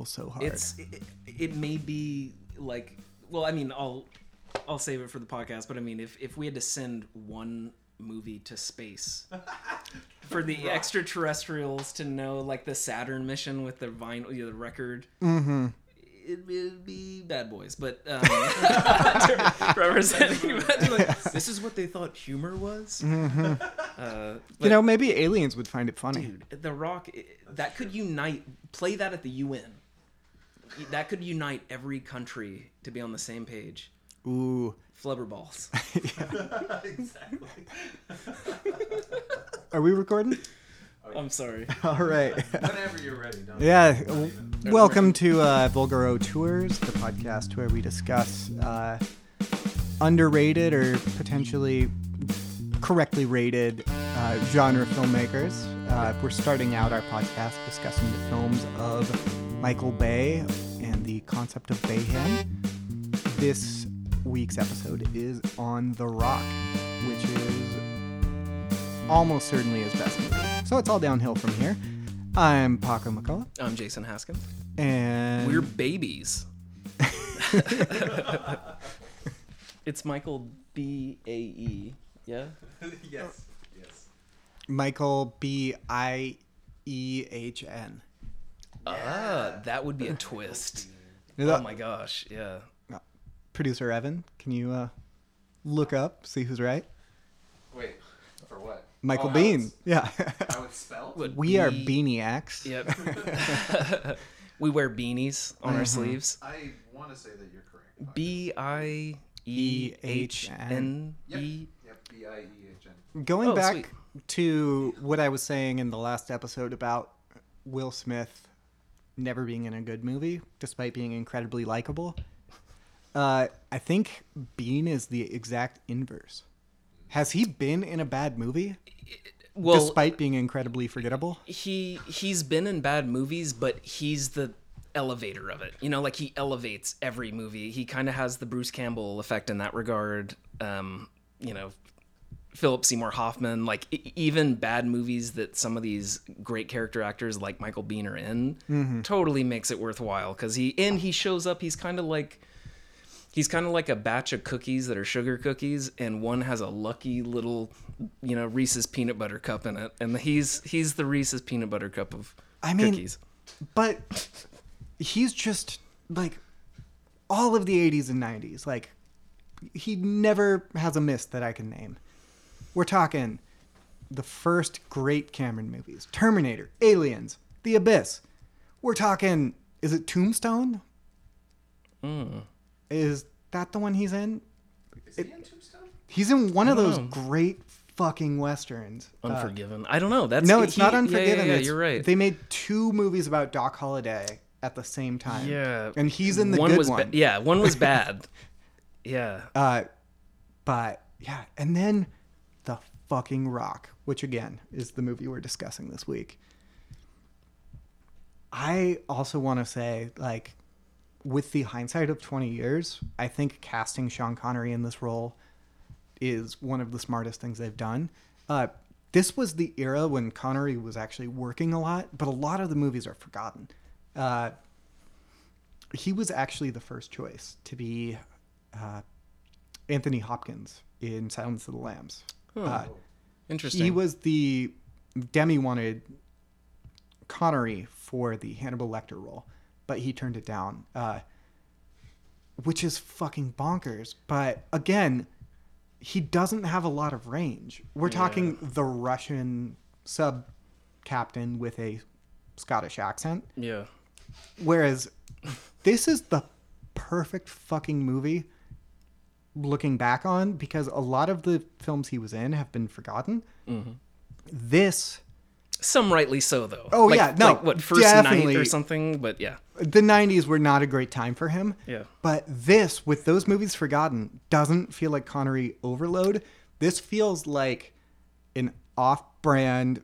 No, Like, it fucking rules so hard. it's it, it may be like well i mean i'll i'll save it for the podcast but i mean if if we had to send one movie to space for the extraterrestrials to know like the saturn mission with the vinyl you know, the record mm-hmm. it would be bad boys but um representing but, like, this is what they thought humor was uh, you know, maybe aliens would find it funny. dude the rock that could unite play that at the un that could unite every country to be on the same page Ooh. flubber balls exactly. Are we recording? i'm sorry All right. Whenever you're ready, don't Yeah. don't w- Welcome to uh, Vulgar Auteurs, the podcast where we discuss uh, underrated or potentially correctly rated uh, genre filmmakers. Uh, we're starting out our podcast discussing the films of Michael Bay and the concept of Bayhem. This week's episode is on The Rock, which is almost certainly his best movie. So it's all downhill from here. I'm Paco McCullough. i'm jason haskins And we're babies it's michael b-a-e yeah yes. Yes. Michael B I E H N. ah that would be a twist Is oh that- my gosh yeah Producer Evan, can you uh, look up, see who's right? Wait. For what? Michael Oh, Biehn. it's- Yeah. How it's spelled? Would we are be- beaniacs. Yep. we wear beanies on our sleeves. I want to say that you're correct. B I E H N Yep. E. Yep. B I E H N. Going Oh, back sweet. to what I was saying in the last episode about Will Smith never being in a good movie, despite being incredibly likable, uh, I think Biehn is the exact inverse. Has he been in a bad movie Well, despite being incredibly forgettable? he he's been in bad movies, but he's the elevator of it. You know, like he elevates every movie. He kind of has the Bruce Campbell effect in that regard. Um, you know, Philip Seymour Hoffman, like even bad movies that some of these great character actors like Michael Biehn are in, mm-hmm. totally makes it worthwhile because he and he shows up. He's kind of like he's kind of like a batch of cookies that are sugar cookies and one has a lucky little you know reese's peanut butter cup in it and he's he's the reese's peanut butter cup of I mean, cookies but he's just like all of the 80s and 90s like he never has a miss that i can name we're talking the first great cameron movies. Terminator aliens the abyss. We're talking is it tombstone? Is that the one he's in? Is he in Tombstone? he's in one of those know. great fucking westerns. Uh, unforgiven. I don't know. That's no it's he- not yeah, yeah, unforgiven. yeah, you're right. they made two movies about doc holliday at the same time. Yeah. And he's in the one good was one. ba- yeah one was bad. Yeah. Uh, but yeah, and then the fucking Rock, which again is the movie we're discussing this week. I also want to say, like, with the hindsight of 20 years, I think casting Sean Connery in this role is one of the smartest things they've done. Uh, this was the era when Connery was actually working a lot, but a lot of the movies are forgotten. Uh, he was actually the first choice to be uh, Anthony Hopkins in Silence of the Lambs. Uh, interesting he was the Demme wanted Connery for the Hannibal Lecter role, but he turned it down, uh, which is fucking bonkers. But again, he doesn't have a lot of range. We're talking the Russian sub captain with a Scottish accent. yeah Whereas this is the perfect fucking movie looking back on because a lot of the films he was in have been forgotten. Mm-hmm. This, some rightly so though Oh, Like- yeah, no, like what first definitely. night or something but yeah the 90s were not a great time for him. Yeah. But this, with those movies forgotten, doesn't feel like Connery overload. This feels like an off brand,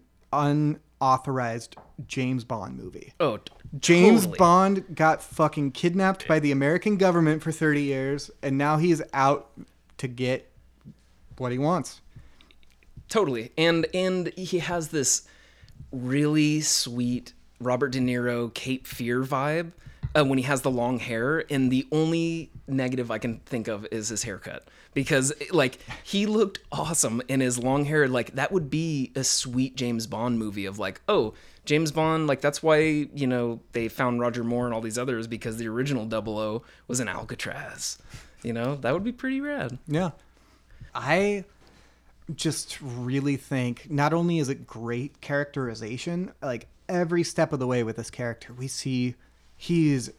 unauthorized James Bond movie. oh t- James totally. Bond got fucking kidnapped by the American government for 30 years, and now he's out to get what he wants. totally and and he has this really sweet Robert De Niro Cape Fear vibe uh, when he has the long hair, and the only negative I can think of is his haircut because like he looked awesome in his long hair. Like that would be a sweet James Bond movie of like, oh, James Bond, like that's why you know they found Roger Moore and all these others because the original 00 was in Alcatraz. You know that would be pretty rad. Yeah. I just really think not only is it great characterization, like every step of the way with this character, we see he's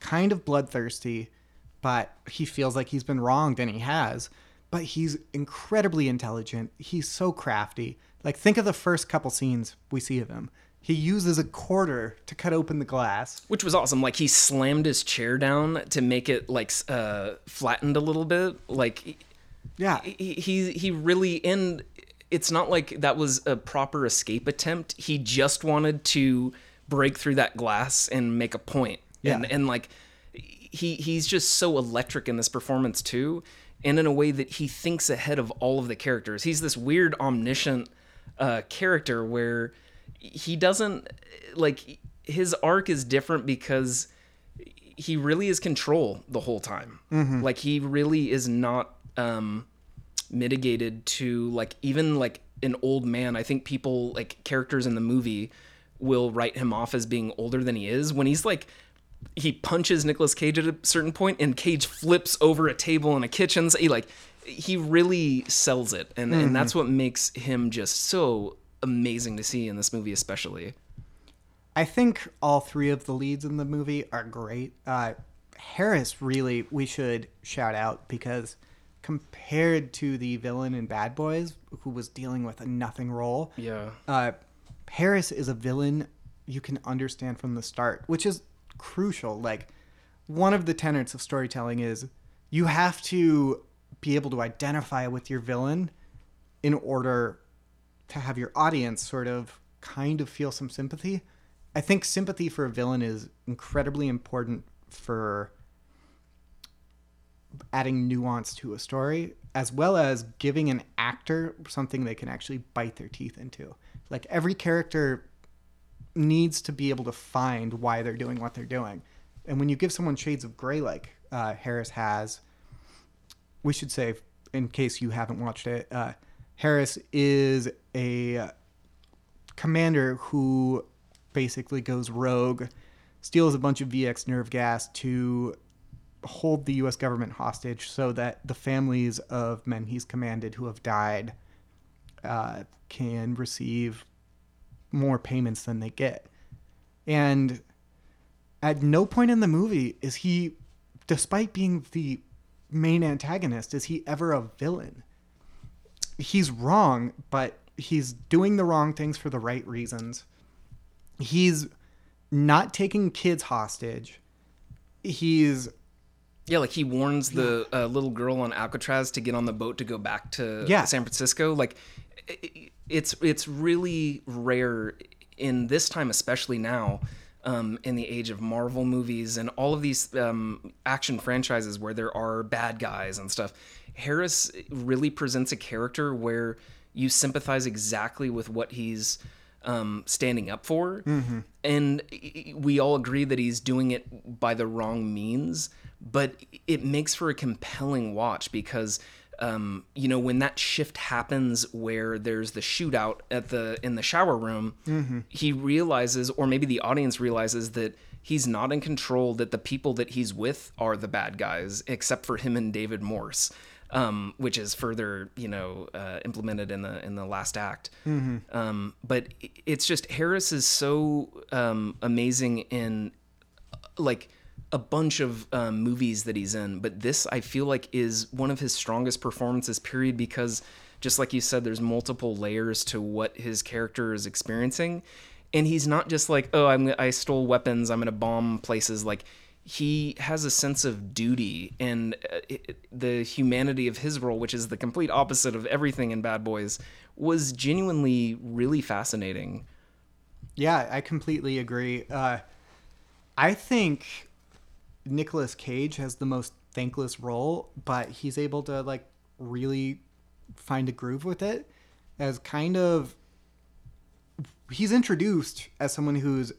kind of bloodthirsty, but he feels like he's been wronged and he has. But he's incredibly intelligent. He's so crafty. Like, think of the first couple scenes we see of him. He uses a quarter to cut open the glass. which was awesome. Like he slammed his chair down to make it like uh, flattened a little bit. Like Yeah. he he he really and it's not like that was a proper escape attempt. He just wanted to break through that glass and make a point. And Yeah. and like he he's just so electric in this performance too, and in a way that he thinks ahead of all of the characters. He's this weird omniscient uh, character where he doesn't like his arc is different because he really is control the whole time. Like he really is not um mitigated to like even like an old man. I think people like characters in the movie will write him off as being older than he is when he's like he punches Nicolas Cage at a certain point and Cage flips over a table in a kitchen. So he like he really sells it and, and that's what makes him just so amazing to see in this movie especially. I think all three of the leads in the movie are great. Uh, Harris, really, we should shout out because compared to the villain in Bad Boys, who was dealing with a nothing role, Yeah. uh, Harris is a villain you can understand from the start, which is crucial. Like, one of the tenets of storytelling is you have to be able to identify with your villain in order to have your audience sort of kind of feel some sympathy. I think sympathy for a villain is incredibly important for adding nuance to a story as well as giving an actor something they can actually bite their teeth into. Like every character needs to be able to find why they're doing what they're doing. And when you give someone shades of gray like uh, Harris has, we should say, in case you haven't watched it, uh, Harris is a commander who basically goes rogue, steals a bunch of VX nerve gas to hold the U.S. government hostage so that the families of men he's commanded who have died uh, can receive more payments than they get. And at no point in the movie is he, despite being the main antagonist, is he ever a villain. He's wrong, but he's doing the wrong things for the right reasons. He's not taking kids hostage. He's Yeah, like he warns the uh, little girl on Alcatraz to get on the boat to go back to Yeah. San Francisco. Like it's it's really rare in this time, especially now, um, in the age of Marvel movies and all of these um, action franchises where there are bad guys and stuff. Harris really presents a character where you sympathize exactly with what he's um, standing up for, and we all agree that he's doing it by the wrong means. But it makes for a compelling watch because um, you know when that shift happens where there's the shootout at the in the shower room, he realizes, or maybe the audience realizes that he's not in control. That the people that he's with are the bad guys, except for him and David Morse um, which is further, you know, uh, implemented in the in the last act. Um, but it's just Harris is so um, amazing in like a bunch of um, movies that he's in, but this I feel like is one of his strongest performances. Period, because just like you said, there's multiple layers to what his character is experiencing, and he's not just like, oh, I'm I stole weapons, I'm gonna bomb places. Like he has a sense of duty and uh, it, the humanity of his role, which is the complete opposite of everything in Bad Boys, was genuinely really fascinating. Yeah, I completely agree. Uh, I think Nicolas Cage has the most thankless role, but he's able to like really find a groove with it as kind of he's introduced as someone who's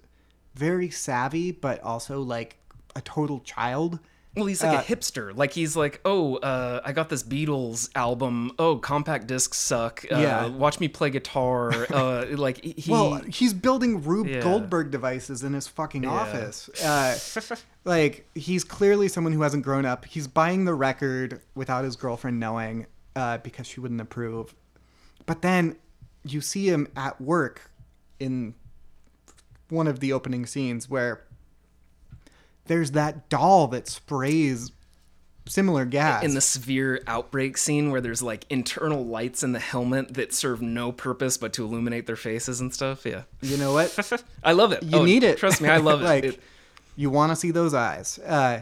very savvy, but also like a total child. Well, he's like Uh, a hipster. Like he's like, oh, uh, I got this Beatles album. Oh, compact discs suck. Uh, Yeah. watch me play guitar. Uh, like he. Well, he's building Rube Yeah. Goldberg devices in his fucking office. Uh, like he's clearly someone who hasn't grown up. He's buying the record without his girlfriend knowing uh, because she wouldn't approve. But then you see him at work in one of the opening scenes where there's that doll that sprays similar gas. in the severe outbreak scene where there's like internal lights in the helmet that serve no purpose but to illuminate their faces and stuff. Yeah, you know what? I love it. You Oh, need it. Trust me, I love it. like, It- you want to see those eyes. Uh,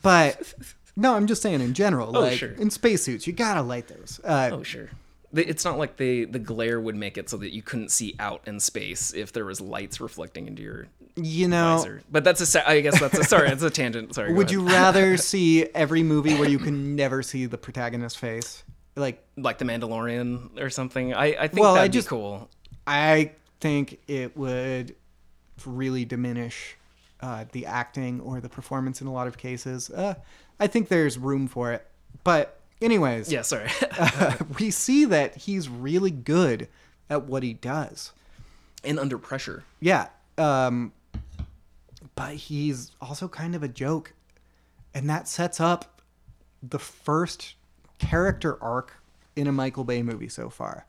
but no, I'm just saying in general. Oh, like sure. in spacesuits, you gotta light those. Uh, Oh sure. It's not like they the glare would make it so that you couldn't see out in space if there was lights reflecting into your you know, visor. But that's a se- I guess that's a sorry, it's a tangent. Sorry. would you rather see every movie where you can never see the protagonist's face? Like, like the Mandalorian or something? I I think Well, that'd just- be cool. I think it would really diminish uh, the acting or the performance in a lot of cases. Uh, I think there's room for it. But, anyways, Yeah, sorry. we see that he's really good at what he does. and under pressure. Yeah. Um, but he's also kind of a joke. And that sets up the first character arc in a Michael Bay movie so far.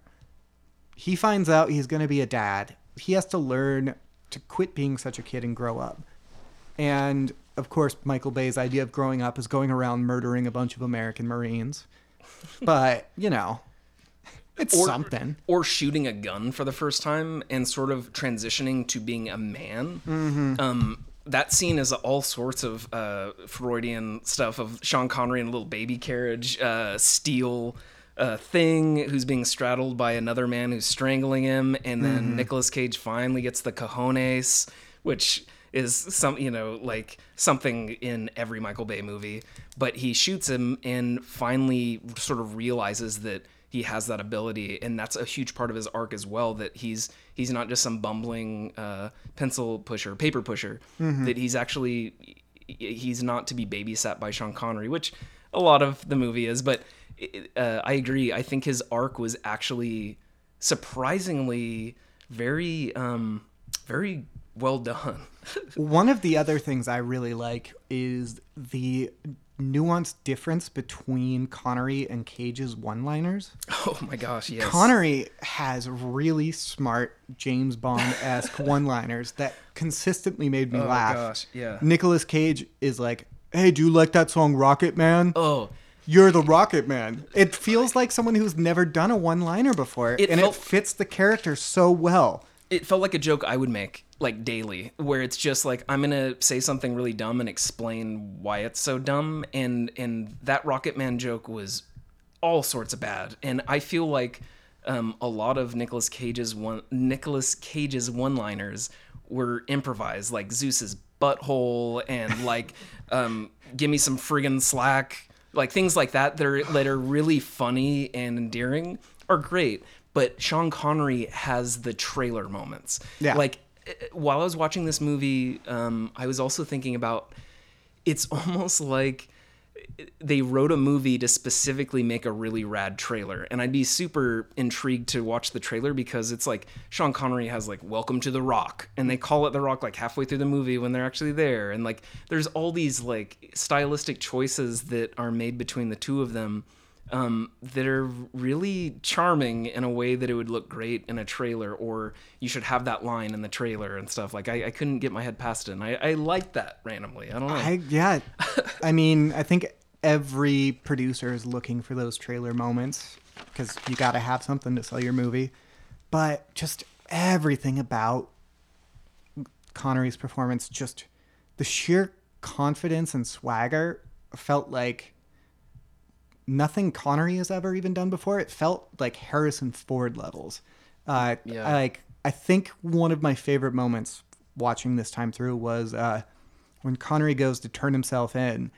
He finds out he's going to be a dad. He has to learn to quit being such a kid and grow up. And of course, Michael Bay's idea of growing up is going around murdering a bunch of American Marines. But, you know, it's Or- something. Or shooting a gun for the first time and sort of transitioning to being a man. Mm-hmm. Um, that scene is all sorts of uh, Freudian stuff of Sean Connery in a little baby carriage, uh, steel uh, thing who's being straddled by another man who's strangling him, and then Mm-hmm. Nicolas Cage finally gets the cojones, which is some you know like something in every Michael Bay movie. But he shoots him and finally sort of realizes that he has that ability and that's a huge part of his arc as well that he's he's not just some bumbling uh, pencil pusher paper pusher that he's actually he's not to be babysat by sean connery which a lot of the movie is but uh, i agree. I think his arc was actually surprisingly very um very well done. One of the other things I really like is the nuanced difference between Connery and Cage's one-liners. oh my gosh yes Connery has really smart James Bond-esque one-liners that consistently made me oh laugh. gosh yeah Nicolas Cage is like, "Hey, do you like that song Rocket Man? oh You're the Rocket Man." It feels like someone who's never done a one-liner before, It and felt- it fits the character so well. It felt like a joke I would make like daily, where it's just like I'm gonna say something really dumb and explain why it's so dumb, and and that Rocket Man joke was all sorts of bad, and I feel like um, a lot of Nicolas Cage's one Nicolas Cage's one-liners were improvised, like Zeus's butthole and like um, give me some friggin' slack, like things like that that are that are really funny and endearing are great. But Sean Connery has the trailer moments. Yeah. Like eh, while I was watching this movie, um, I was also thinking about it's almost like they wrote a movie to specifically make a really rad trailer and i'd be super intrigued to watch the trailer because it's like sean connery has like welcome to the rock and they call it the rock like halfway through the movie when they're actually there and like there's all these like stylistic choices that are made between the two of them um, that are really charming in a way that it would look great in a trailer or you should have that line in the trailer and stuff like i, I couldn't get my head past it and i, I liked that randomly i don't know I yeah. I mean, I think every producer is looking for those trailer moments because you got to have something to sell your movie. But just everything about Connery's performance, just the sheer confidence and swagger, felt like nothing Connery has ever even done before. It felt like Harrison Ford levels. Uh, Yeah. I like. I think one of my favorite moments watching this time through was uh, when Connery goes to turn himself in,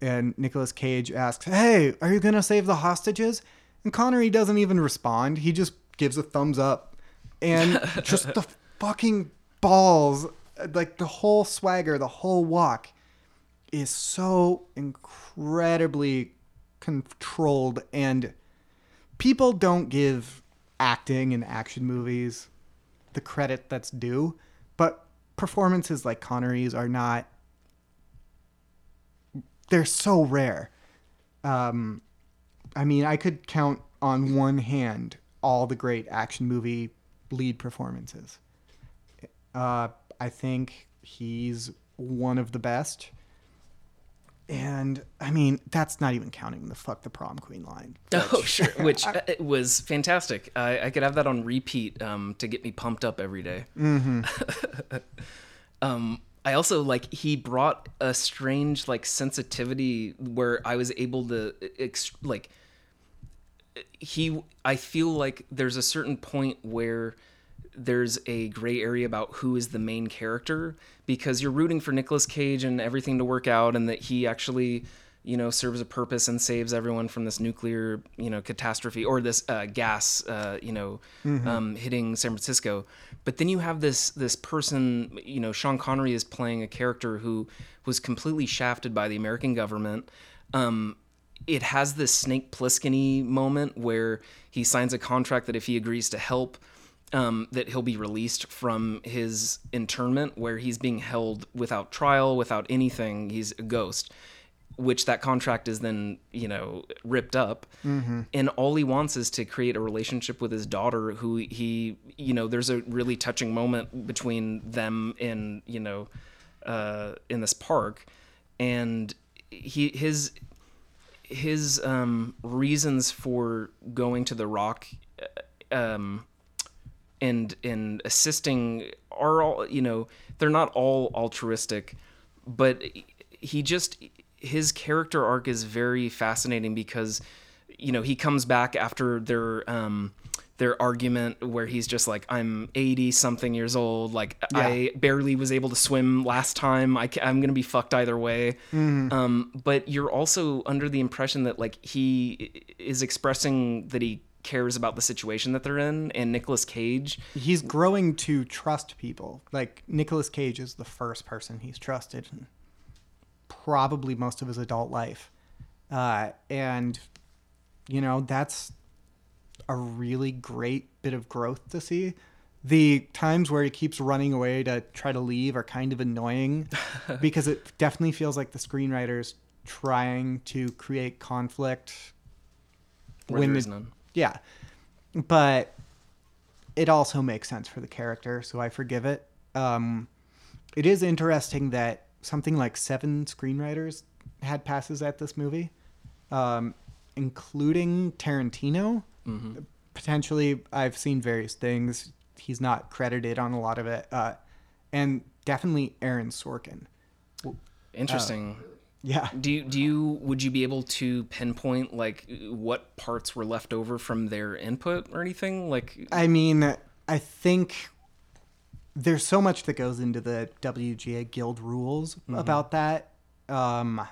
and Nicolas Cage asks, "Hey, are you gonna save the hostages?" And Connery doesn't even respond. He just gives a thumbs up, and just the fucking balls, like the whole swagger, the whole walk is so incredibly controlled and people don't give acting in action movies the credit that's due, but performances like Connery's are not they're so rare. Um, I mean, I could count on one hand all the great action movie lead performances. Uh, I think he's one of the best. And I mean, that's not even counting the "fuck the prom queen" line. Oh, sure. Which uh, it was fantastic. I, I could have that on repeat um, to get me pumped up every day. um, I also like he brought a strange like sensitivity where I was able to ex- like he I feel like there's a certain point where there's a gray area about who is the main character because you're rooting for Nicolas Cage and everything to work out and that he actually you know serves a purpose and saves everyone from this nuclear you know catastrophe or this uh, gas uh, you know um, hitting San Francisco. But then you have this this person you know Sean Connery is playing a character who was completely shafted by the American government. Um, it has this Snake Plissken moment where he signs a contract that if he agrees to help, um, that he'll be released from his internment, where he's being held without trial, without anything. He's a ghost, which that contract is then you know ripped up, and all he wants is to create a relationship with his daughter, who he you know there's a really touching moment between them in you know uh, in this park, and he his his um, reasons for going to the Rock uh, um, and and assisting are all you know they're not all altruistic, but he just his character arc is very fascinating because you know he comes back after their um, their argument where he's just like i'm 80 something years old like i barely was able to swim last time I am gonna be fucked either way. Um, but you're also under the impression that like he is expressing that he cares about the situation that they're in and Nicolas Cage He's growing to trust people. Like Nicolas Cage is the first person he's trusted in probably most of his adult life, uh, and you know that's a really great bit of growth to see. The times where he keeps running away to try to leave are kind of annoying because it definitely feels like the screenwriters trying to create conflict where When there is it- none yeah. But it also makes sense for the character, so I forgive it. Um, it is interesting that something like seven screenwriters had passes at this movie, um, including Tarantino. Potentially, I've seen various things. He's not credited on a lot of it. Uh, and definitely Aaron Sorkin. interesting Yeah. Do you, do you would you be able to pinpoint like what parts were left over from their input or anything? Like I mean, I think there's so much that goes into the WGA Guild rules about that. Um,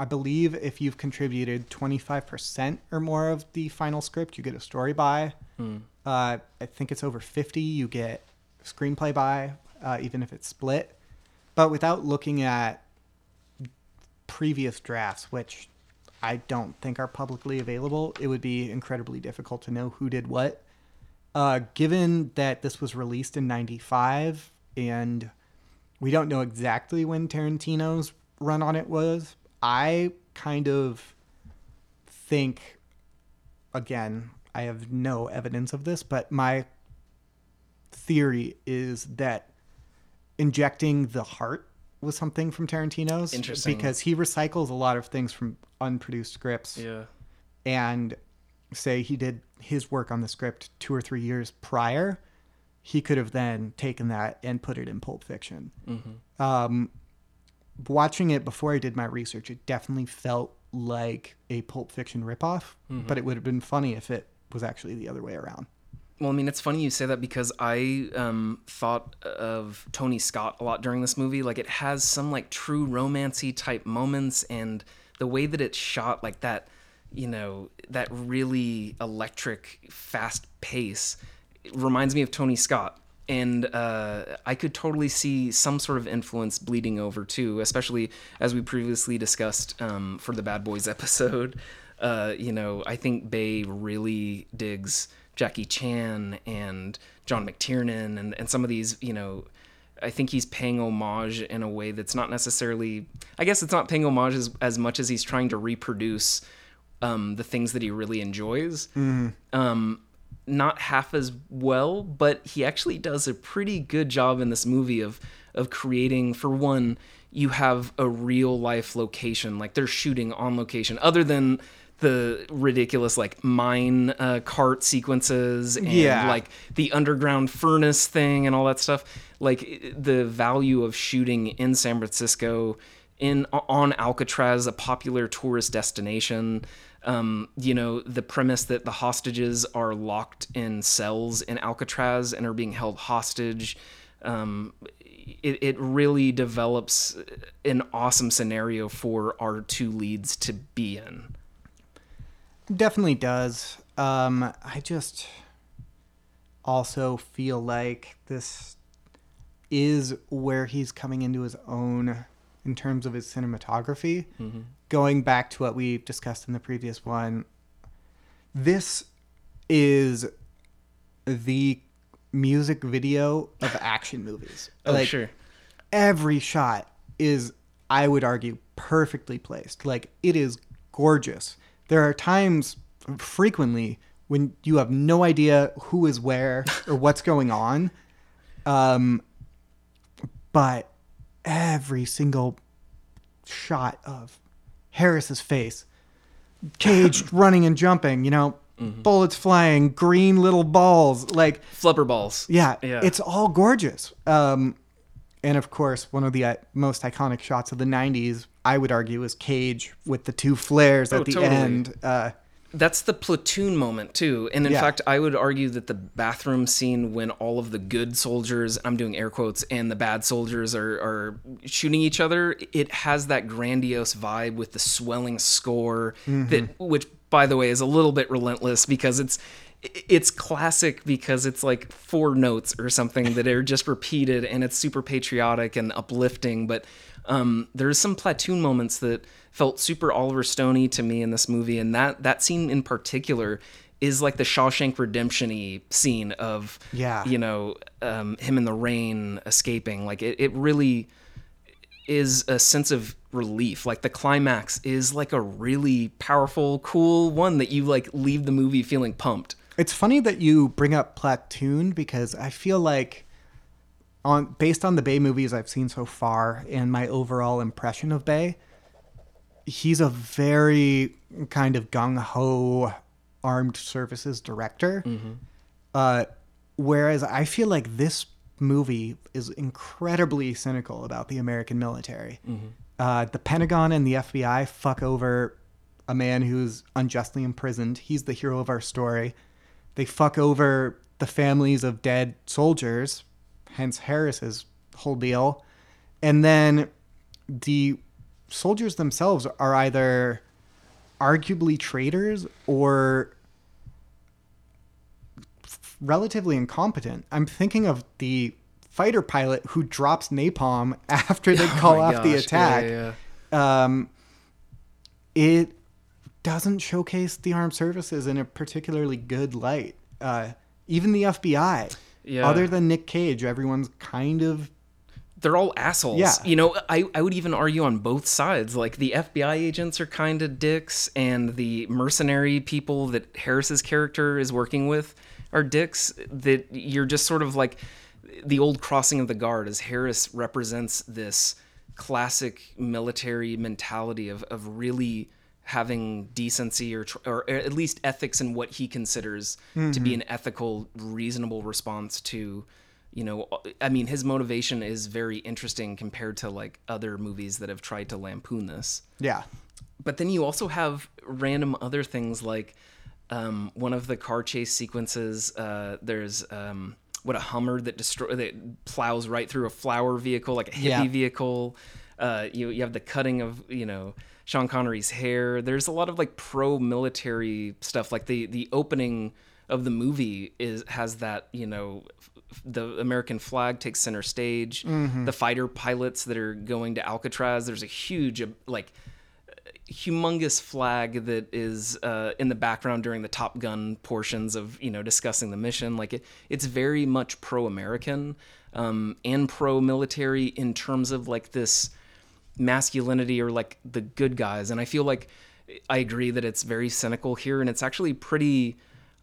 I believe if you've contributed 25% or more of the final script, you get a story by. Uh, I think it's over 50, you get screenplay by, uh, even if it's split. But without looking at previous drafts, which I don't think are publicly available, it would be incredibly difficult to know who did what. Uh, given that this was released in 95 and we don't know exactly when Tarantino's run on it was, I kind of think, again, I have no evidence of this, but my theory is that injecting the heart was something from Tarantino's. Interesting. Because he recycles a lot of things from unproduced scripts yeah. and say he did his work on the script two or three years prior, he could have then taken that and put it in Pulp Fiction. Um, watching it before I did my research, it definitely felt like a Pulp Fiction ripoff, but it would have been funny if it was actually the other way around. Well, I mean, it's funny you say that because I um, thought of Tony Scott a lot during this movie. Like, it has some like true romancy type moments, and the way that it's shot, like that, you know, that really electric, fast pace, reminds me of Tony Scott. and uh, I could totally see some sort of influence bleeding over too, especially as we previously discussed um, for the Bad Boys episode. Uh, you know, I think Bay really digs Jackie Chan and John McTiernan and, and some of these, you know, I think he's paying homage in a way that's not necessarily, I guess it's not paying homage as, as much as he's trying to reproduce um, the things that he really enjoys. Um, not half as well, but he actually does a pretty good job in this movie of of creating for one you have a real life location like they're shooting on location other than the ridiculous like mine uh, cart sequences and Yeah. like the underground furnace thing and all that stuff like the value of shooting in san francisco in on alcatraz a popular tourist destination um, you know the premise that the hostages are locked in cells in alcatraz and are being held hostage um, it, it really develops an awesome scenario for our two leads to be in Definitely does. Um, I just also feel like this is where he's coming into his own in terms of his cinematography. Going back to what we discussed in the previous one, this is the music video of action movies. oh Like, sure every shot is i would argue perfectly placed like it is gorgeous there are times frequently when you have no idea who is where or what's going on um but every single shot of harris's face cage running and jumping you know bullets flying green little balls like flubber balls yeah, Yeah. it's all gorgeous. Um, and of course, one of the uh, most iconic shots of the '90s, I would argue, is Cage with the two flares Oh, at the totally. end. Uh, that's the platoon moment too and in Yeah. fact i would argue that the bathroom scene when all of the good soldiers i'm doing air quotes and the bad soldiers are, are shooting each other it has that grandiose vibe with the swelling score that which by the way is a little bit relentless because it's it's classic because it's like four notes or something that are just repeated and it's super patriotic and uplifting but um, there's some platoon moments that felt super Oliver Stoney to me in this movie, and that that scene in particular is like the Shawshank Redemption-y scene of Yeah. you know um, him in the rain escaping. Like it, it really is a sense of relief. Like the climax is like a really powerful, cool one that you like leave the movie feeling pumped. It's funny that you bring up Platoon because I feel like, on based on the Bay movies I've seen so far and my overall impression of Bay, he's a very kind of gung ho armed services director. Uh, whereas I feel like this movie is incredibly cynical about the American military. Uh, the Pentagon and the FBI fuck over a man who's unjustly imprisoned. He's the hero of our story. They fuck over the families of dead soldiers, hence Harris's whole deal. And then the soldiers themselves are either arguably traitors or f- relatively incompetent. I'm thinking of the fighter pilot who drops napalm after they call Oh off the gosh, attack. yeah, yeah. Um, it doesn't showcase the armed services in a particularly good light. Uh, even the FBI, Yeah. other than Nick Cage, everyone's kind of they're all assholes. Yeah. You know, I, I would even argue on both sides. Like the FBI agents are kind of dicks, and the mercenary people that Harris's character is working with are dicks. That you're just sort of like the old crossing of the guard, as Harris represents this classic military mentality of, of really having decency or, tr- or at least ethics in what he considers to be an ethical, reasonable response to you know i mean his motivation is very interesting compared to like other movies that have tried to lampoon this yeah. but then you also have random other things like um, one of the car chase sequences uh, there's um, what a hummer that destroy that plows right through a flower vehicle like a hippie Yeah. vehicle uh, you, you have the cutting of you know sean connery's hair there's a lot of like pro military stuff like the the opening of the movie is has that you know the American flag takes center stage. The fighter pilots that are going to Alcatraz. There's a huge uh, like humongous flag that is uh, in the background during the Top Gun portions of you know discussing the mission. Like it, it's very much pro-American um, and pro-military in terms of like this masculinity or like the good guys. And I feel like I agree that it's very cynical here, and it's actually pretty.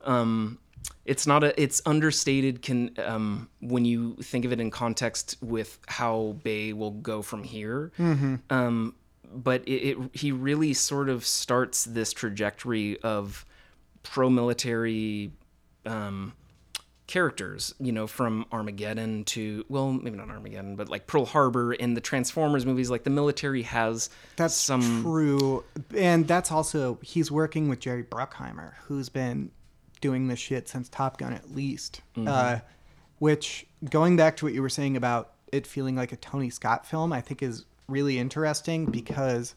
Um, it's not a. It's understated. Can um, when you think of it in context with how Bay will go from here. Um, but it, it he really sort of starts this trajectory of pro-military um, characters, you know, from Armageddon to well, maybe not Armageddon, but like Pearl Harbor and the Transformers movies. Like the military has That's some true, and that's also he's working with Jerry Bruckheimer, who's been doing this shit since Top Gun at least. Uh, which going back to what you were saying about it feeling like a Tony Scott film, I think is really interesting because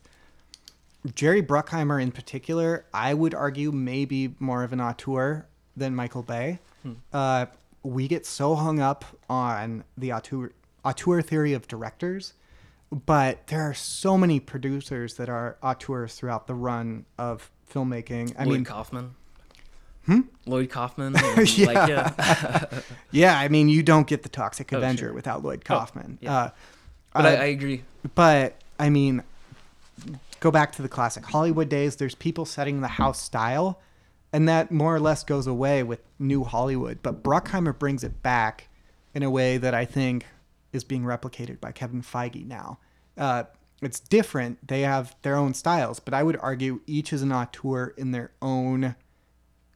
Jerry Bruckheimer in particular, I would argue maybe more of an auteur than Michael Bay. Uh, we get so hung up on the auteur, auteur theory of directors, but there are so many producers that are auteurs throughout the run of filmmaking. I Lloyd mean, Kaufman. Hmm? Lloyd Kaufman. and, Yeah. Like, yeah. yeah, I mean, you don't get the Toxic Avenger Oh, sure. without Lloyd Kaufman. yeah. uh, But uh, I, I agree. but I mean, go back to the classic Hollywood days. There's people setting the house style, and that more or less goes away with new Hollywood. But Bruckheimer brings it back in a way that I think is being replicated by Kevin Feige now. Uh, it's different. They have their own styles, but I would argue each is an auteur in their own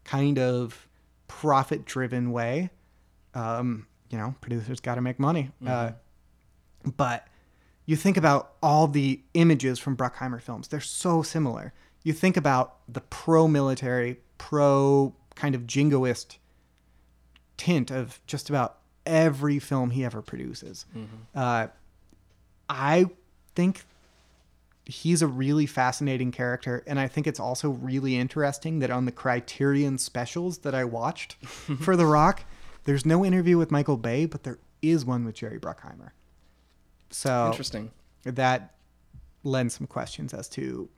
kind of profit-driven way. Um, you know, producers got to make money. Uh, but you think about all the images from Bruckheimer films, they're so similar. You think about the pro military, pro kind of jingoist tint of just about every film he ever produces. Uh, I think he's a really fascinating character, and I think it's also really interesting that on the Criterion specials that I watched for The Rock, there's no interview with Michael Bay, but there is one with Jerry Bruckheimer. So Interesting. that lends some questions as to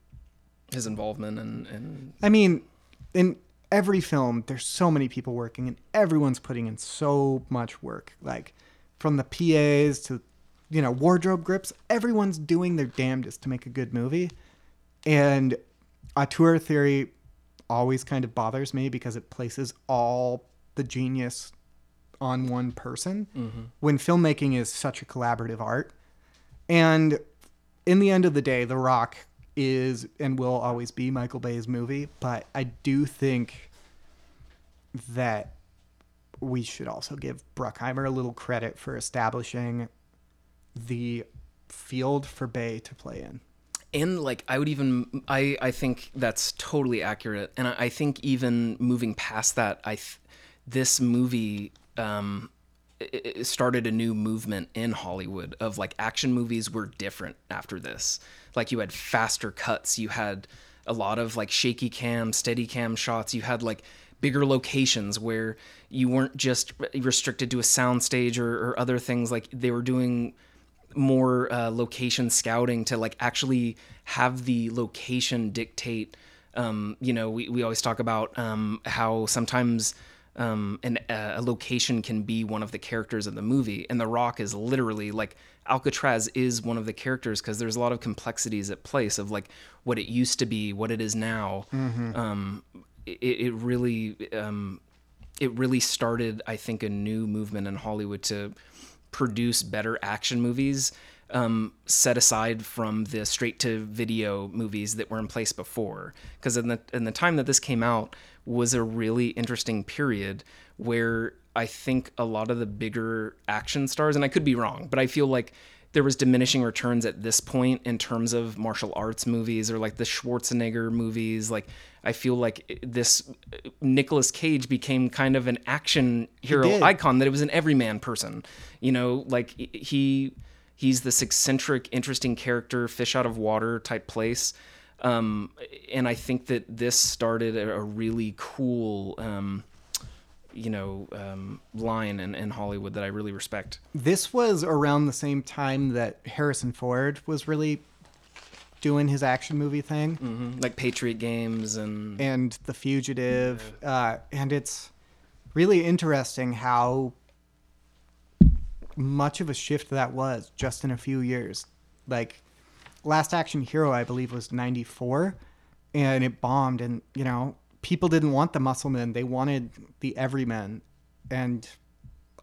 His involvement and, and I mean, in every film, there's so many people working, and everyone's putting in so much work. Like from the PAs to, you know, wardrobe grips, everyone's doing their damnedest to make a good movie. And auteur theory always kind of bothers me because it places all the genius on one person mm-hmm. when filmmaking is such a collaborative art. And in the end of the day, The Rock is and will always be Michael Bay's movie, but I do think that we should also give Bruckheimer a little credit for establishing the field for Bay to play in. and like I would even I I think that's totally accurate, and I, I think even moving past that, I th- this movie um it, started a new movement in Hollywood of like action movies were different after this. Like you had faster cuts, you had a lot of like shaky cam, steady cam shots, you had like bigger locations where you weren't just restricted to a soundstage or, or other things like they were doing more uh, location scouting to like actually have the location dictate um, you know we, we always talk about um, how sometimes um, an, uh, a location can be one of the characters of the movie. And the rock is literally like alcatraz is one of the characters because there's a lot of complexities at place of like what it used to be what it is now. Um, it, it really um, it really started i think a new movement in hollywood to produce better action movies um, set aside from the straight to video movies that were in place before. Because in the in the time that this came out was a really interesting period where I think a lot of the bigger action stars and I could be wrong but I feel like there was diminishing returns at this point in terms of martial arts movies or like the Schwarzenegger movies like I feel like this Nicolas Cage became kind of an action hero icon that it was an everyman person. You know, like he he's this eccentric, interesting character, fish out of water type place. Um, and I think that this started a, a really cool, um, you know um, line in, in Hollywood that I really respect. This was around the same time that Harrison Ford was really doing his action movie thing. hmm Like Patriot Games and and The Fugitive, uh, and it's really interesting how much of a shift that was just in a few years. Like, Last Action Hero, I believe, was '94, and it bombed, and you know, people didn't want the muscle men; they wanted the everyman, and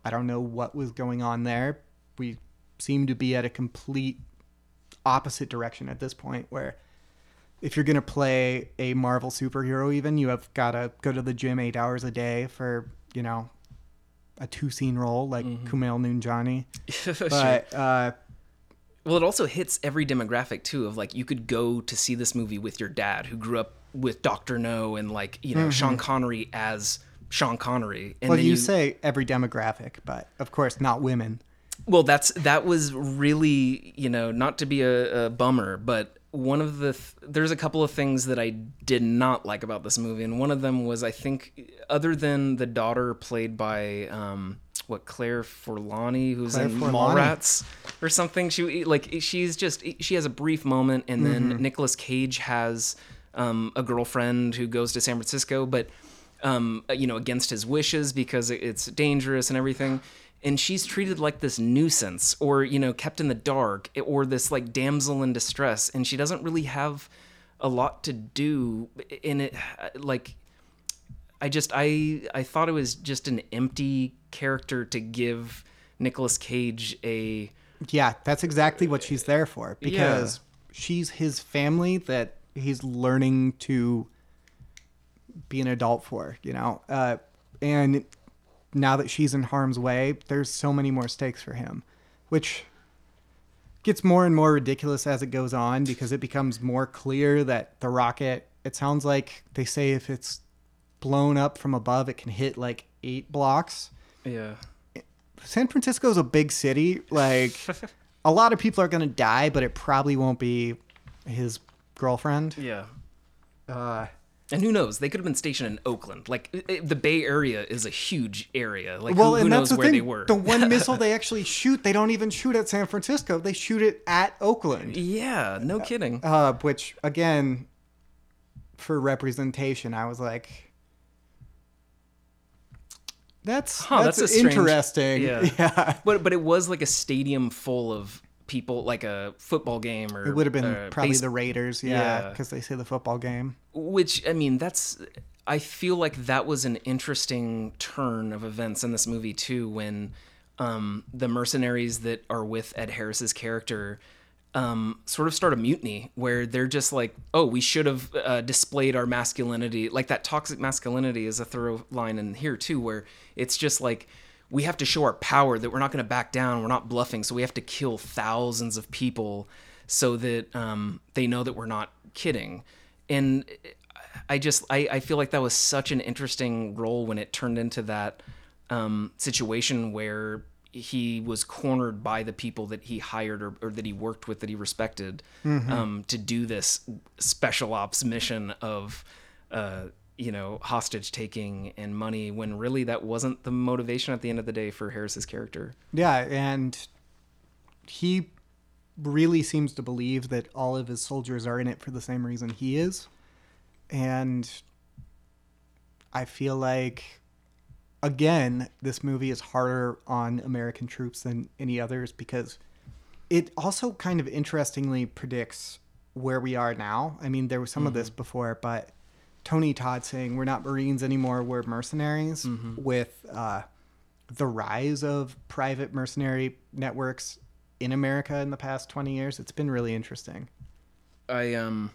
I don't know what was going on there. We seem to be at a complete opposite direction at this point, where if you're gonna play a Marvel superhero, even you have gotta go to the gym eight hours a day for you know a two scene role like Kumail Nanjiani. Sure. But uh, Well, it also hits every demographic too. Of like, you could go to see this movie with your dad, who grew up with Doctor No, and like you know Sean Connery as Sean Connery. And well, then you, say every demographic, but of course not women. Well, that's that was really you know not to be a, a bummer, but one of the th- there's a couple of things that I did not like about this movie, and one of them was I think other than the daughter played by um, what Claire Forlani, who's Claire in Forlani. Mallrats or something. She like she's just she has a brief moment, and then Mm-hmm. Nicolas Cage has um, a girlfriend who goes to San Francisco, but um, you know against his wishes because it's dangerous and everything. And she's treated like this nuisance, or you know, kept in the dark, or this like damsel in distress, and she doesn't really have a lot to do in it. Like, I just I I thought it was just an empty character to give Nicolas Cage a Yeah, that's exactly what she's there for because she's his family that he's learning to be an adult for, you know. Uh, and now that she's in harm's way, there's so many more stakes for him, which gets more and more ridiculous as it goes on because it becomes more clear that the rocket, it sounds like they say if it's blown up from above, it can hit like eight blocks. Yeah. San Francisco's a big city. Like, a lot of people are going to die, but it probably won't be his girlfriend. Yeah. Uh, And who knows? They could have been stationed in Oakland. Like i- i- the Bay Area is a huge area. Like well, who, who and knows that's the where thing. they were? The one missile they actually shoot, they don't even shoot at San Francisco. They shoot it at Oakland. yeah, no kidding. Uh, which, again, for representation, I was like, that's Huh, that's, that's strange- interesting. yeah. yeah. But but it was like a stadium full of people, like a football game or It would have been uh, probably base- the Raiders, yeah, Yeah. because they say the football game. which I mean that's I feel like that was an interesting turn of events in this movie too when um, the mercenaries that are with Ed Harris's character um, sort of start a mutiny where they're just like oh we should have uh, displayed our masculinity. Like that toxic masculinity is a thorough line in here too where it's just like we have to show our power that we're not going to back down. We're not bluffing. So we have to kill thousands of people so that um, they know that we're not kidding. And I just I, I feel like that was such an interesting role when it turned into that um, situation where he was cornered by the people that he hired or, or that he worked with that he respected um, to do this special ops mission of uh, you know hostage taking and money when really that wasn't the motivation at the end of the day for Harris's character. Yeah, and he really seems to believe that all of his soldiers are in it for the same reason he is. And I feel like, again, this movie is harder on American troops than any others because it also kind of interestingly predicts where we are now. I mean, there was some of this before, but Tony Todd saying we're not Marines anymore, we're mercenaries with uh, the rise of private mercenary networks in America in the past 20 years. It's been really interesting. I um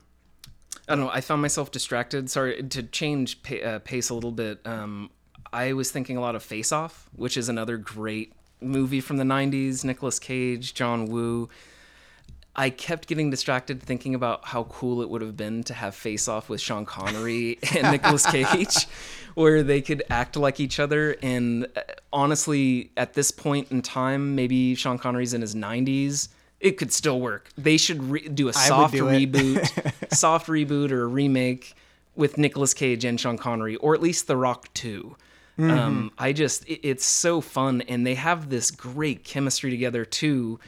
I don't know. I found myself distracted. Sorry to change pa- uh, pace a little bit. Um, I was thinking a lot of Face Off, which is another great movie from the '90s. Nicolas Cage, John Woo. I kept getting distracted thinking about how cool it would have been to have Face Off with Sean Connery and Nicolas Cage, where they could act like each other. And uh, honestly, at this point in time, maybe Sean Connery's in his 90s. It could still work. They should re- do a soft do reboot, soft reboot or a remake with Nicolas Cage and Sean Connery, or at least The Rock 2. Um, I just it, it's so fun, and they have this great chemistry together too.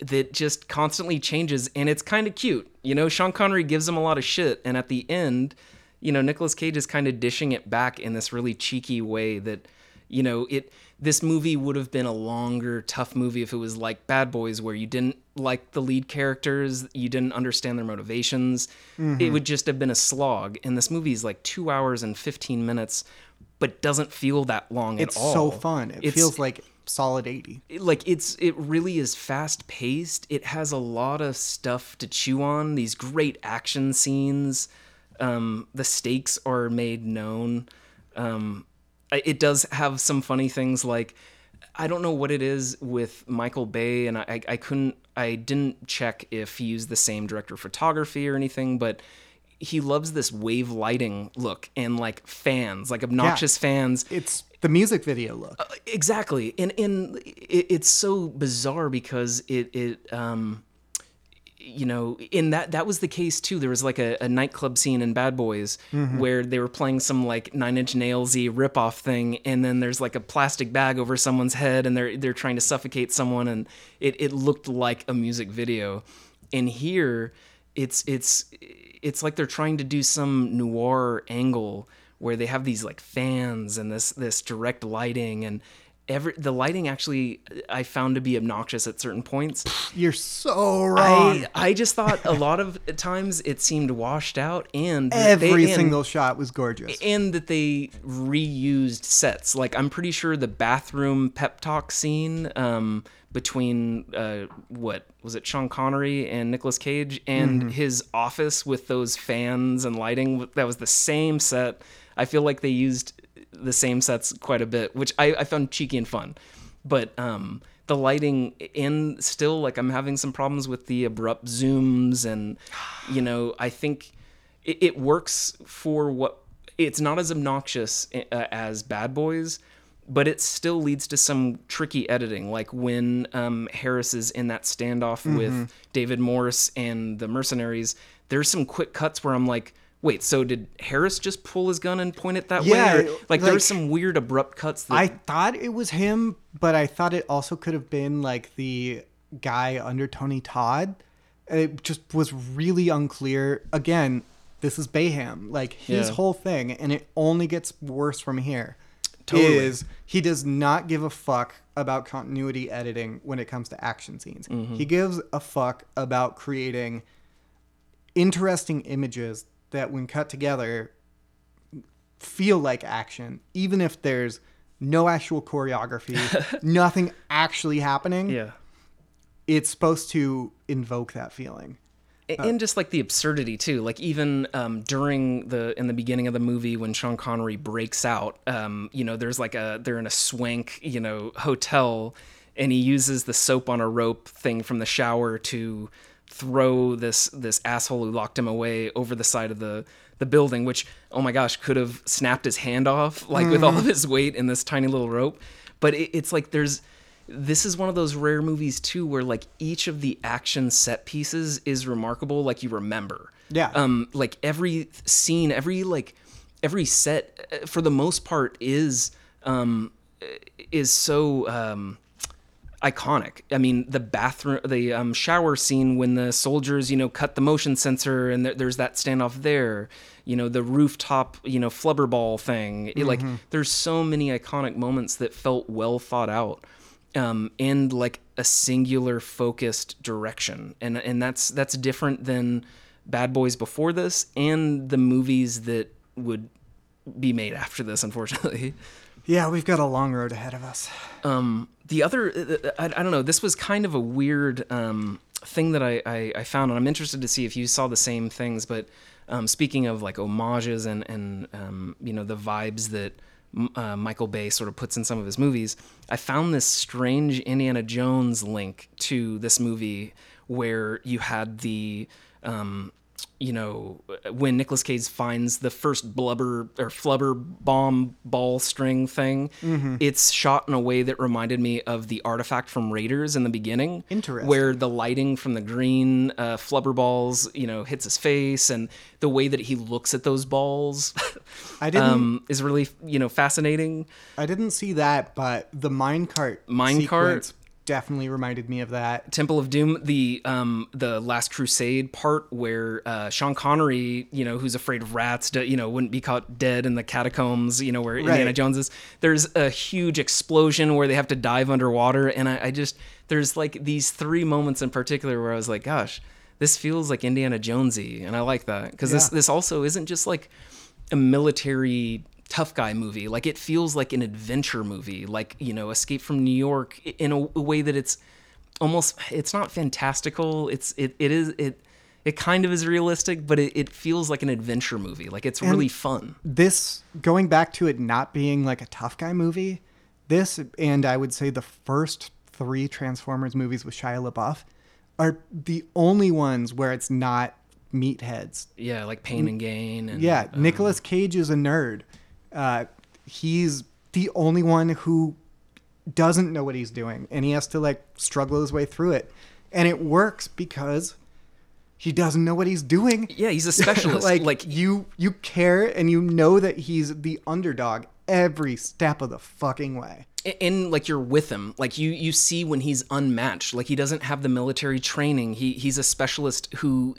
That just constantly changes, and it's kind of cute. You know, Sean Connery gives him a lot of shit, and at the end, you know, Nicolas Cage is kind of dishing it back in this really cheeky way that, you know, it this movie would have been a longer, tough movie if it was like Bad Boys, where you didn't like the lead characters, you didn't understand their motivations. It would just have been a slog. And this movie is like two hours and fifteen minutes, but doesn't feel that long It's at all. It's so fun. It It's- feels like solid 80. it- like it's it really is fast paced it has a lot of stuff to chew on these great action scenes um the stakes are made known um it does have some funny things like i don't know what it is with michael bay and i i, I couldn't i didn't check if he used the same director of photography or anything but he loves this wave lighting look and like fans like obnoxious fans. It's the music video look. exactly. And and it, it's so bizarre because it it um you know in that that was the case too. There was like a, a nightclub scene in bad boys where they were playing some like nine inch nailsy rip-off thing and then there's like a plastic bag over someone's head and they're they're trying to suffocate someone and it, it looked like a music video. And here it's it's it's like they're trying to do some noir angle where they have these like fans and this this direct lighting and every the lighting actually I found to be obnoxious at certain points. You're so wrong. I I just thought a lot of times it seemed washed out and Every they, and- single shot was gorgeous. and that they reused sets. Like I'm pretty sure the bathroom pep talk scene um, between uh, what was it, Sean Connery and Nicolas Cage, and his office with those fans and lighting. That was the same set. I feel like they used the same sets quite a bit, which I, I found cheeky and fun. But um, the lighting and still like I'm having some problems with the abrupt zooms and you know I think it, it works for what it's not as obnoxious uh, as Bad Boys, but it still leads to some tricky editing, like when um, Harris is in that standoff with David Morse and the mercenaries. There's some quick cuts where I'm like, wait, so did Harris just pull his gun and point it that Yeah, way? Or, like, like- there's some weird abrupt cuts. That, I thought it was him, but I thought it also could have been like the guy under Tony Todd. It just was really unclear. Again, this is Bayhem. Like his Yeah. whole thing, and it only gets worse from here. Totally. Is he does not give a fuck about continuity editing when it comes to action scenes. Mm-hmm. He gives a fuck about creating interesting images that, when cut together, feel like action, even if there's no actual choreography, nothing actually happening. yeah. It's supposed to invoke that feeling. A- and just like the absurdity too. Like even um, during the in the beginning of the movie when sean connery breaks out um, you know there's like a they're in a swank you know hotel and he uses the soap on a rope thing from the shower to throw this this asshole who locked him away over the side of the the building which oh my gosh could have snapped his hand off like with all of his weight in this tiny little rope. But it, it's like there's this is one of those rare movies too where like each of the action set pieces is remarkable like you remember Yeah. um like every scene every like every set uh, for the most part is um is so um iconic. I mean, the bathroom, the um, shower scene when the soldiers, you know, cut the motion sensor and there, there's that standoff there. You know, the rooftop, you know, flubber ball thing. It, like, there's so many iconic moments that felt well thought out, um, and like a singular focused direction. And and that's that's different than Bad Boys before this and the movies that would be made after this. Unfortunately. Yeah, we've got a long road ahead of us. Um, the other, uh, I, I don't know, this was kind of a weird um, thing that I, I, I found, and I'm interested to see if you saw the same things. But um, speaking of like homages and, and um, you know, the vibes that uh, Michael Bay sort of puts in some of his movies, I found this strange Indiana Jones link to this movie where you had the. Um, you know, when Nicolas Cage finds the first blubber or flubber bomb ball string thing, Mm-hmm. it's shot in a way that reminded me of the artifact from Raiders in the beginning. Interesting. Where the lighting from the green uh, flubber balls, you know, hits his face, and the way that he looks at those balls I didn't. um, is really, you know, fascinating. I didn't see that, but the minecart Minecart? Definitely reminded me of that. Temple of Doom, the um the Last Crusade part where uh, Sean Connery, you know, who's afraid of rats, you know, wouldn't be caught dead in the catacombs, you know, where Indiana Jones is. There's a huge explosion where they have to dive underwater, and I, I just there's like these three moments in particular where I was like, gosh, this feels like Indiana Jonesy, and I like that because this this also isn't just like a military tough guy movie like it feels like an adventure movie like you know escape from new york in a, a way that it's almost it's not fantastical it's it, it is it it kind of is realistic but it, it feels like an adventure movie like it's really fun This going back to it not being like a tough guy movie. This and I would say the first three Transformers movies with Shia LaBeouf are the only ones where it's not meatheads. yeah like pain and gain and Yeah, uh, Nicolas Cage is a nerd. Uh, he's the only one who doesn't know what he's doing, and he has to like struggle his way through it, and it works because he doesn't know what he's doing. yeah he's a specialist. Like, like you, you care, and you know that he's the underdog every step of the fucking way. and like you're with him. Like you you see when he's unmatched. Like he doesn't have the military training. He he's a specialist who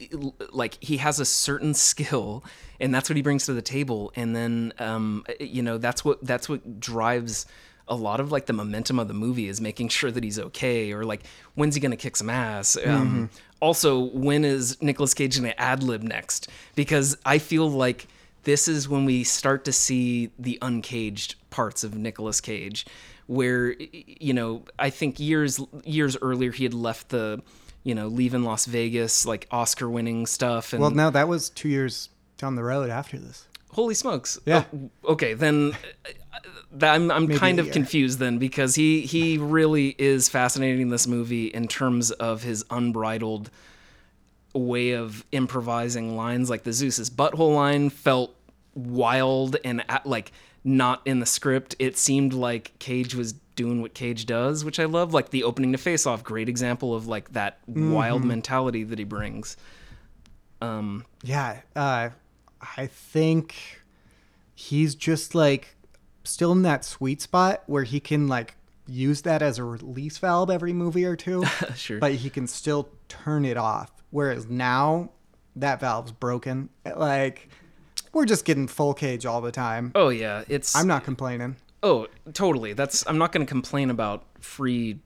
like he has a certain skill and that's what he brings to the table. And then um you know that's what that's what drives a lot of like the momentum of the movie is making sure that he's okay or like when's he gonna kick some ass? Um also when is Nicolas Cage gonna ad lib next? Because I feel like this is when we start to see the uncaged parts of Nicolas Cage where you know I think years years earlier he had left the you know leaving Las Vegas like Oscar winning stuff and Well, no, that was two years down the road after this. holy smokes Yeah. Oh, okay then uh, I'm, I'm kind of confused then because he he really is fascinating in this movie in terms of his unbridled way of improvising lines like the Zeus's butthole line felt wild and like not in the script. It seemed like Cage was doing what Cage does, which I love. Like the opening to Face Off, great example of like that wild mentality that he brings. Um, Yeah, uh, I think he's just like still in that sweet spot where he can like use that as a release valve every movie or two, Sure. but he can still turn it off. Whereas now that valve's broken. Like we're just getting full cage all the time. oh yeah, it's I'm not complaining. Oh, totally. That's I'm not going to complain about free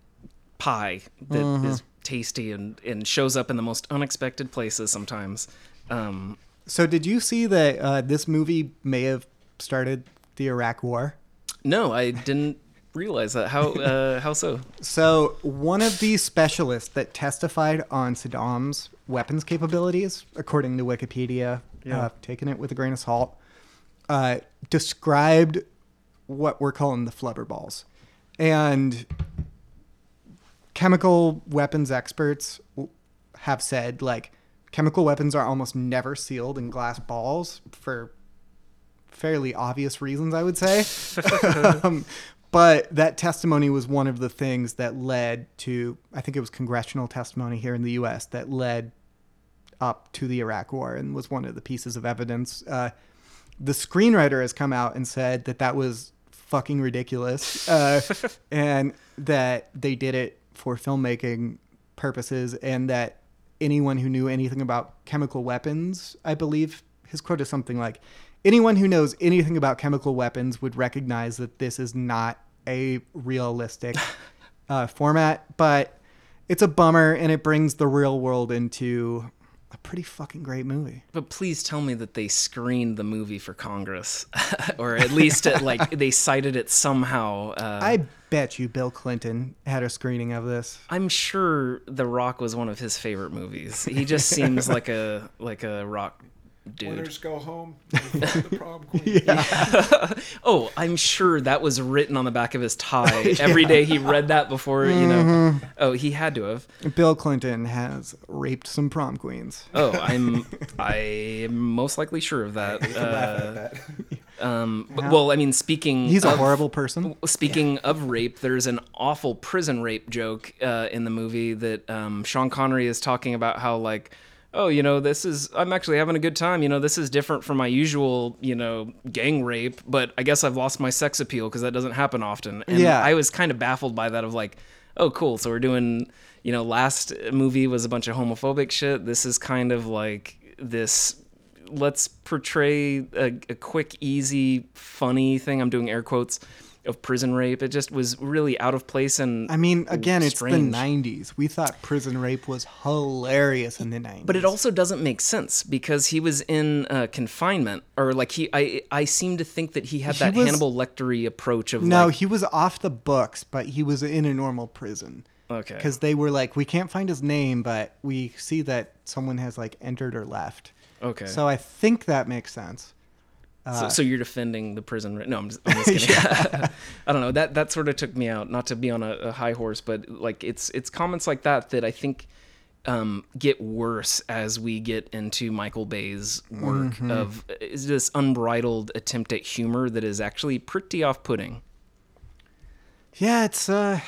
pie that is Mm-hmm. tasty and and shows up in the most unexpected places sometimes. Um, So did you see that uh, this movie may have started the Iraq War? no, I didn't realize that. How uh, how so? So, one of the specialists that testified on Saddam's weapons capabilities, according to Wikipedia, uh, taking it with a grain of salt, uh, described what we're calling the flubber balls. And chemical weapons experts have said, like, chemical weapons are almost never sealed in glass balls for fairly obvious reasons, I would say. um, but that testimony was one of the things that led to, I think it was congressional testimony here in the U.S. that led up to the Iraq War and was one of the pieces of evidence. Uh, the screenwriter has come out and said that that was fucking ridiculous uh, and that they did it for filmmaking purposes and that anyone who knew anything about chemical weapons, I believe his quote is something like, anyone who knows anything about chemical weapons would recognize that this is not a realistic uh, format, but it's a bummer and it brings the real world into a pretty fucking great movie. But please tell me that they screened the movie for Congress, or at least it, like they cited it somehow. Uh, I bet you Bill Clinton had a screening of this. I'm sure The Rock was one of his favorite movies. He just seems like a like a rock dude. Winners go home. the prom queen. Oh, I'm sure that was written on the back of his tie every day he read that before, you know. Mm-hmm. Oh, he had to have. Bill Clinton has raped some prom queens. Oh, I'm I am most likely sure of that. Uh, that. um, but- well, I mean, speaking He's a of, horrible person. Speaking of rape, there's an awful prison rape joke uh, in the movie that um, Sean Connery is talking about how like, oh, you know, this is I'm actually having a good time. You know, this is different from my usual, you know, gang rape, but I guess I've lost my sex appeal because that doesn't happen often. And Yeah. I was kind of baffled by that of like, oh, cool. So we're doing, you know, last movie was a bunch of homophobic shit. This is kind of like this let's portray a, a quick, easy, funny thing. I'm doing air quotes of prison rape. It just was really out of place and I mean, again, it's strange. the 90s. We thought prison rape was hilarious in the 90s. But it also doesn't make sense because he was in uh, confinement, or like he, I, I seem to think that he had He that was- Hannibal Lectery approach of No, like, he was off the books, but he was in a normal prison. okay, Because they were like, we can't find his name, but we see that someone has like entered or left. okay. So I think that makes sense. So, so you're defending the prison? No, I'm just, I'm just kidding. I don't know. That that sort of took me out. Not to be on a, a high horse, but like it's it's comments like that that I think um, get worse as we get into Michael Bay's work of is this unbridled attempt at humor that is actually pretty off-putting. Yeah, it's uh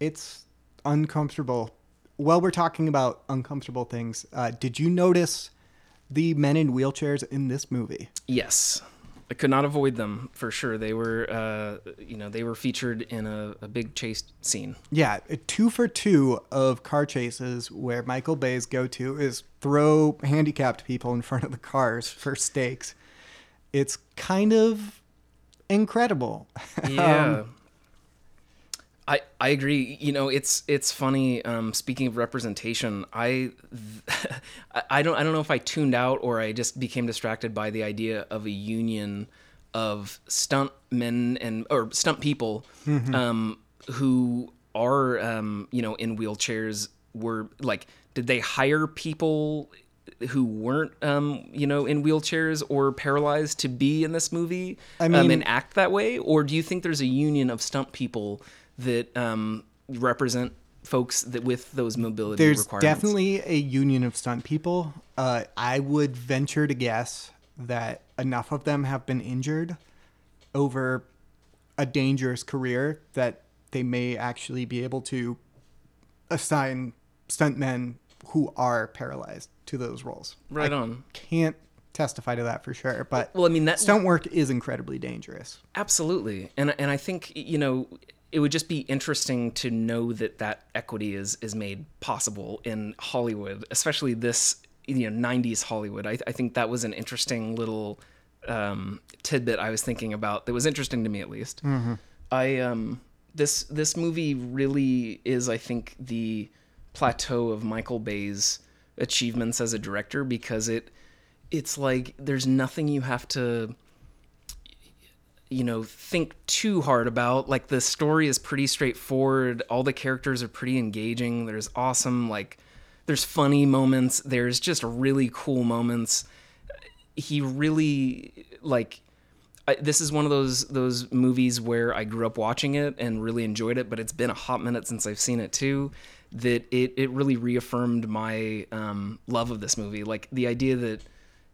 it's uncomfortable. While we're talking about uncomfortable things, uh, did you notice the men in wheelchairs in this movie? Yes. I could not avoid them for sure. They were, uh, you know, they were featured in a, a big chase scene. Yeah, two for two of car chases where Michael Bay's go to is throw handicapped people in front of the cars for stakes. It's kind of incredible. Yeah. I, I agree. You know, it's it's funny. Um, speaking of representation, I I- don't I don't know if I tuned out or I just became distracted by the idea of a union of stunt men and or stunt people um, who are um, you know in wheelchairs. Were like, did they hire people who weren't um, you know in wheelchairs or paralyzed to be in this movie I um, mean- and act that way, or do you think there's a union of stunt people that um, represent folks that with those mobility There's requirements? definitely a union of stunt people. Uh, I would venture to guess that enough of them have been injured over a dangerous career that they may actually be able to assign stuntmen who are paralyzed to those roles. right I on. can't testify to that for sure, but Well, I mean that stunt work is incredibly dangerous. Absolutely, and and I think you know it would just be interesting to know that that equity is is made possible in Hollywood, especially this you know '90s Hollywood. I, I think that was an interesting little um, tidbit I was thinking about that was interesting to me at least. I um this this movie really is I think the plateau of Michael Bay's achievements as a director because it it's like there's nothing you have to you know think too hard about like the story is pretty straightforward all the characters are pretty engaging there's awesome like there's funny moments there's just really cool moments he really like I, this is one of those those movies where I grew up watching it and really enjoyed it, but it's been a hot minute since I've seen it too. That it it really reaffirmed my um, love of this movie. Like the idea that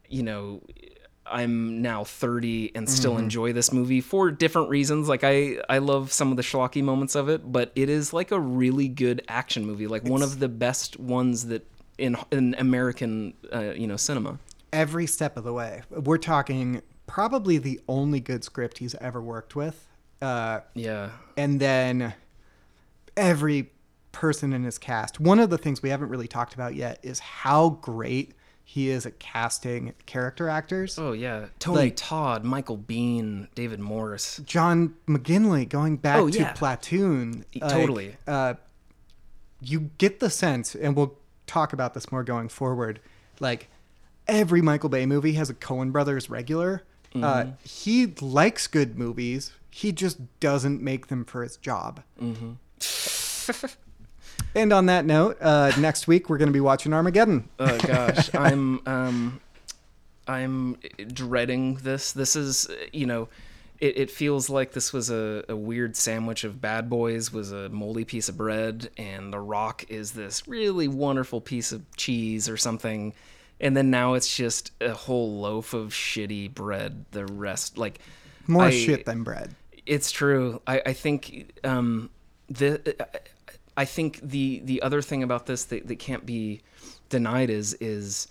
you know I'm now 30 and still enjoy this movie for different reasons. Like I I love some of the schlocky moments of it, but it is like a really good action movie, like one of the best ones that in in American uh, you know cinema. Every step of the way. We're talking probably the only good script he's ever worked with. Uh, Yeah. and then every person in his cast. One of the things we haven't really talked about yet is how great he is at casting character actors. Oh yeah, Tony Like- Todd, Michael Biehn, David Morse. John McGinley going back Oh, to yeah. Platoon. like, Totally. uh, you get the sense, and we'll talk about this more going forward. Like every Michael Bay movie has a Coen Brothers regular. Uh, Mm-hmm. he likes good movies. He just doesn't make them for his job. Mm-hmm. and on that note, uh, next week we're going to be watching Armageddon. Oh gosh, I'm um, I'm dreading this. This is, you know, it, it feels like this was a, a weird sandwich of Bad Boys was a moldy piece of bread, and The Rock is this really wonderful piece of cheese or something. And then now it's just a whole loaf of shitty bread. The rest, like, More I- shit than bread. it's true. I, I think um, the I think the the other thing about this that, that can't be denied is is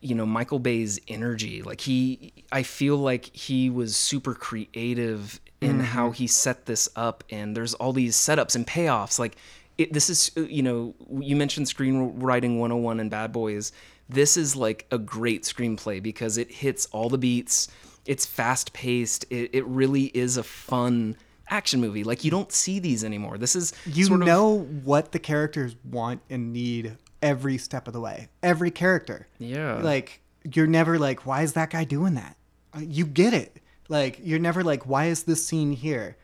you know Michael Bay's energy. Like he, I feel like he was super creative in mm-hmm. how he set this up, and there's all these setups and payoffs. Like it, this is you know you mentioned screenwriting 101 and Bad Boys. This is like a great screenplay because it hits all the beats it's fast paced. It, it really is a fun action movie. Like you don't see these anymore. This is You sort of- know what the characters want and need every step of the way. Every character. Yeah. Like you're never like, why is that guy doing that? Uh, You get it. Like you're never like, why is this scene here?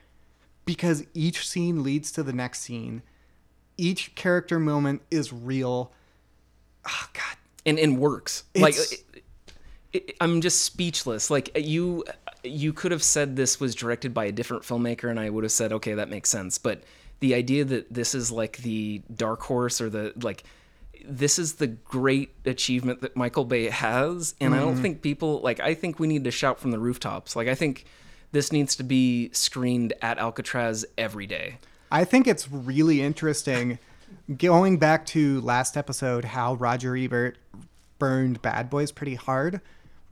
Because each scene leads to the next scene. Each character moment is real. Oh God. and and works. like it, it, I'm just speechless. Like you you could have said this was directed by a different filmmaker and I would have said okay that makes sense. But the idea that this is like the dark horse or the like this is the great achievement that Michael Bay has and I don't mm-hmm. think people like I think we need to shout from the rooftops. Like I think this needs to be screened at Alcatraz every day. I think it's really interesting going back to last episode how Roger Ebert burned Bad Boys pretty hard.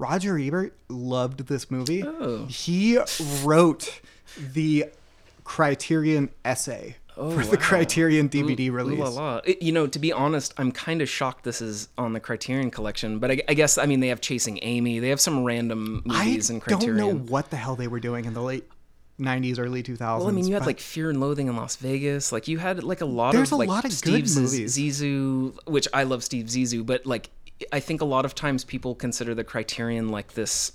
Roger Ebert loved this movie. Oh. He wrote the Criterion essay oh, for the Oh, wow. Criterion DVD Ooh release. la la. It- you know, to be honest, I'm kind of shocked this is on the Criterion collection. But I, I guess I mean they have Chasing Amy. They have some random I movies in Criterion. I don't know what the hell they were doing in the late 90s, early 2000s. Well, I mean, you had like Fear and Loathing in Las Vegas. Like you had like a lot There's of a like lot of Steve good movies. Zissou, which I love Steve Zissou, but like I think a lot of times people consider the Criterion like this.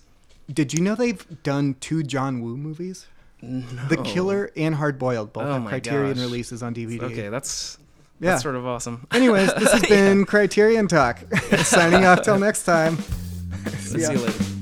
did you know they've done two John Woo movies? The Killer and Hard Boiled both Oh have Criterion gosh. releases on DVD. Okay, that's Yeah. that's sort of awesome. Anyways, this has been Criterion Talk. Signing off till next time. See you later.